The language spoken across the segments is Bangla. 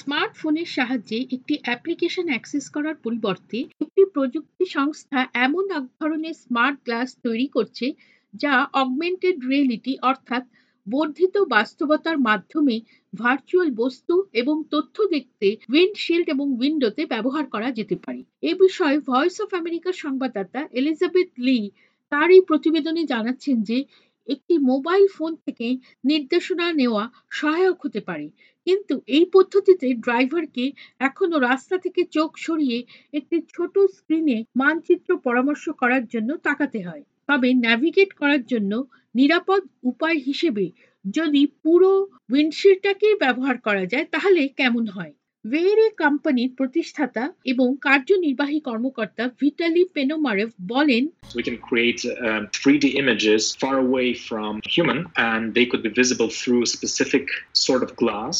স্মার্টফোনের সাহায্যে একটি অ্যাপ্লিকেশন অ্যাক্সেস করার পরিবর্তে একটি প্রযুক্তি সংস্থা এমন এক ধরনের স্মার্ট গ্লাস তৈরি করছে যা অগমেন্টেড রিয়েলিটি অর্থাৎ বর্ধিত বাস্তবতার মাধ্যমে ভার্চুয়াল বস্তু এবং তথ্য দেখতে উইন্ডশিল্ড এবং উইন্ডোতে ব্যবহার করা যেতে পারে। এ বিষয়ে ভয়েস অফ আমেরিকার সংবাদদাতা এলিজাবেথ লি তার এই প্রতিবেদনে জানাচ্ছেন যে একটি মোবাইল ফোন থেকে নির্দেশনা নেওয়া সহায়ক হতে পারে। কিন্তু এই পদ্ধতিতে ড্রাইভারকে এখনও রাস্তা থেকে চোখ সরিয়ে একটি ছোট স্ক্রিনে মানচিত্র পরামর্শ করার জন্য তাকাতে হয়। তবে ন্যাভিগেট করার জন্য নিরাপদ উপায় হিসেবে যদি পুরো উইন্ডশিল্ডটাকেই ব্যবহার করা যায়, তাহলে কেমন হয়? ওয়েরে কোম্পানির প্রতিষ্ঠাতা এবং কার্যনির্বাহী কর্মকর্তা ভিটালি পেনোমারেভ বলেন We can create um, 3D images far away from human, and they could be visible through a specific sort of glass.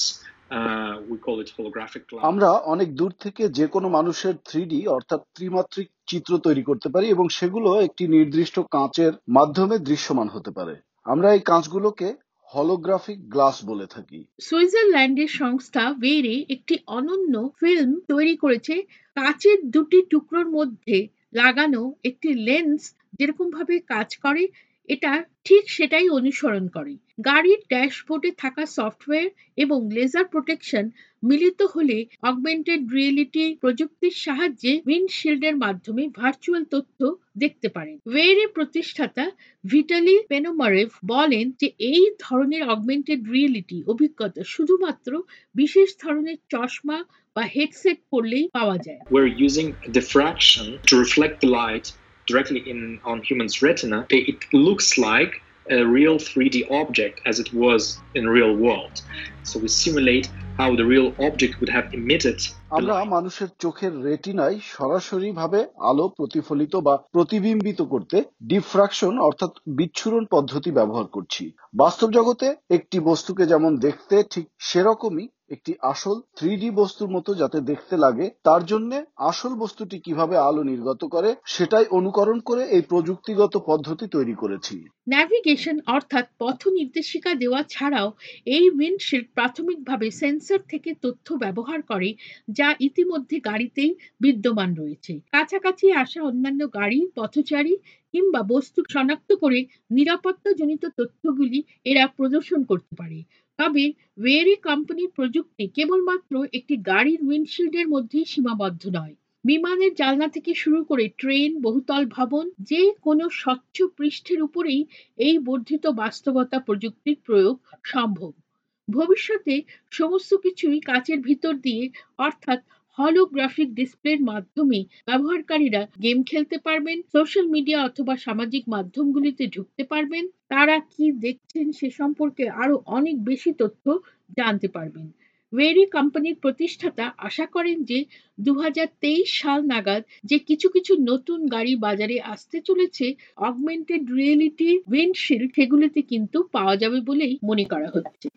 Uh, we call it holographic glass. আমরা অনেক দূর থেকে যে কোনো মানুষের থ্রি অর্থাৎ ত্রিমাত্রিক চিত্র তৈরি করতে পারি এবং সেগুলো একটি নির্দিষ্ট কাঁচের মাধ্যমে দৃশ্যমান হতে পারে আমরা এই কাঁচগুলোকে হলোগ্রাফিক গ্লাস বলে থাকি। সুইজারল্যান্ডের সংস্থা ভেরি একটি অনন্য ফিল্ম তৈরি করেছে। কাচের দুটি টুকরোর মধ্যে লাগানো একটি লেন্স যেরকম ভাবে কাজ করে এটা ঠিক সেটাই অনুসরণ করে। গাড়ির ড্যাশবোর্ডে থাকা সফটওয়্যার এবং লেজার প্রোটেকশন মিলিত হলে অগমেন্টেড রিয়েলিটি প্রযুক্তির সাহায্যে উইন্ডশিল্ডের মাধ্যমে ভার্চুয়াল তথ্য দেখতে পারেন। ওয়েরে প্রতিষ্ঠাতা ভিটালি পেনোমারেভ বলেন যে এই ধরনের অগমেন্টেড রিয়েলিটি অভিজ্ঞতা শুধুমাত্র বিশেষ ধরনের চশমা বা হেডসেট পরলেই পাওয়া যায়। We're using diffraction to reflect the light directly in on human's retina. It looks like a real 3D object as it was in real world. So we simulate how the real object would have emitted আমরা মানুষের চোখের রেটিনায় সরাসরি ভাবে আলো প্রতিফলিত বা প্রতিবিম্বিত করতে ডিফ্রাকশন অর্থাৎ বিচ্ছুরণ পদ্ধতি ব্যবহার করছি বাস্তব জগতে একটি বস্তুকে যেমন দেখতে ঠিক সেরকমই একটি আসল থ্রি বস্তুর মতো যাতে দেখতে লাগে, তার জন্য আসল বস্তুটি কীভাবে আলো নির্গত করে সেটাই অনুকরণ করে এই প্রযুক্তিগত পদ্ধতি তৈরি করেছি। ন্যাভিগেশন অর্থাৎ পথ নির্দেশিকা দেওয়া ছাড়াও এই উইন্ডশিল্ড প্রাথমিকভাবে সেন্সর থেকে তথ্য ব্যবহার করে, যা ইতিমধ্যে গাড়িতেই বিদ্যমান রয়েছে। কাছাকাছি আসা অন্যান্য গাড়ি, পথচারী কিংবা বস্তু শনাক্ত করে নিরাপত্তাজনিত তথ্যগুলি এরা প্রদর্শন করতে পারে। তবে ওয়েরি কোম্পানির প্রযুক্তি কেবলমাত্র একটি গাড়ির উইন্ডশিল্ডের মধ্যেই সীমাবদ্ধ নয়। বিমানের জানলা থেকে শুরু করে ট্রেন, বহুতল ভবন, যে কোনো স্বচ্ছ পৃষ্ঠের উপরেই এই বর্ধিত বাস্তবতা প্রযুক্তির প্রয়োগ সম্ভব। ভবিষ্যতে সমস্ত কিছুই কাচের ভিতর দিয়ে, অর্থাৎ হলোগ্রাফিক ডিসপ্লের মাধ্যমে ব্যবহারকারীরা গেম খেলতে পারবেন সোশ্যাল মিডিয়া অথবা সামাজিক মাধ্যমগুলিতে ঢুকতে পারবেন। তারা কি দেখছেন সে সম্পর্কে আরও অনেক বেশি তথ্য জানতে পারবেন। ওয়েরি কোম্পানির প্রতিষ্ঠাতা আশা করেন যে দু হাজার তেইশ সাল নাগাদ যে কিছু কিছু নতুন গাড়ি বাজারে আসতে চলেছে অগমেন্টেড রিয়েলিটি উইন্ডশিল্ড সেগুলিতে কিন্তু পাওয়া যাবে বলেই মনে করা হচ্ছে।